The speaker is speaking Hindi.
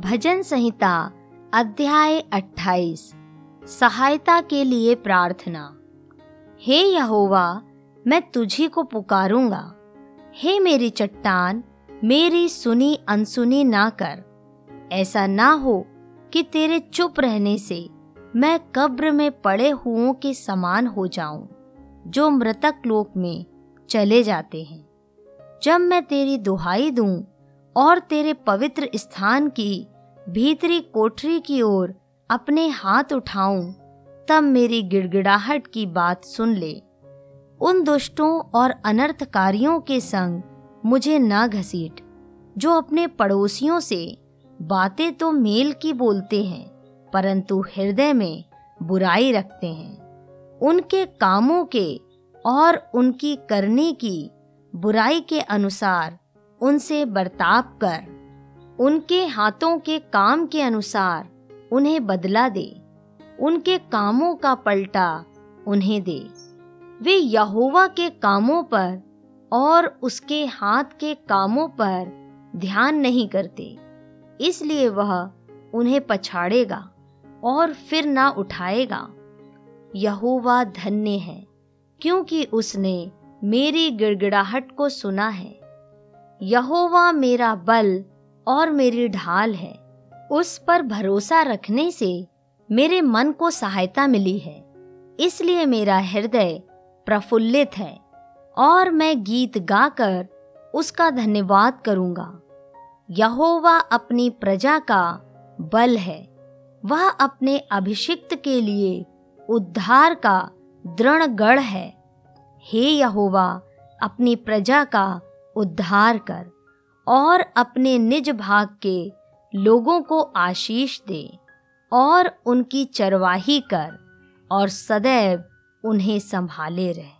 भजन संहिता, अध्याय 28 सहायता के लिए प्रार्थना। हे यहोवा, मैं तुझी को पुकारूँगा। हे मेरी चट्टान, मेरी सुनी अनसुनी ना कर। ऐसा ना हो कि तेरे चुप रहने से मैं कब्र में पड़े हुओं के समान हो जाऊँ, जो मृतक लोक में चले जाते हैं। जब मैं तेरी दुहाई दूँ और तेरे पवित्र स्थान की, भीतरी कोठरी की ओर अपने हाथ उठाऊं, तब मेरी गिड़गिड़ाहट की बात सुन ले। उन दुष्टों और अनर्थकारियों के संग मुझे ना घसीट, जो अपने पड़ोसियों से बातें तो मेल की बोलते हैं, परंतु हृदय में बुराई रखते हैं। उनके कामों के और उनकी करने की बुराई के अनुसार उनसे बर्ताव कर, उनके हाथों के काम के अनुसार उन्हें बदला दे, उनके कामों का पलटा उन्हें दे। वे यहोवा के कामों पर और उसके हाथ के कामों पर ध्यान नहीं करते, इसलिए वह उन्हें पछाड़ेगा और फिर ना उठाएगा। यहोवा धन्य है, क्योंकि उसने मेरी गिड़गिड़ाहट को सुना है। यहोवा मेरा बल और मेरी ढाल है। उस पर भरोसा रखने से मेरे मन को सहायता मिली है। इसलिए मेरा हृदय प्रफुल्लित है और मैं गीत गाकर उसका धन्यवाद करूँगा। यहोवा अपनी प्रजा का बल है। वह अपने अभिषिक्त के लिए उद्धार का दृढ़ गढ़ है। हे यहोवा, अपनी प्रजा का उद्धार कर और अपने निज भाग के लोगों को आशीष दे और उनकी चरवाही कर और सदैव उन्हें संभाले रहे।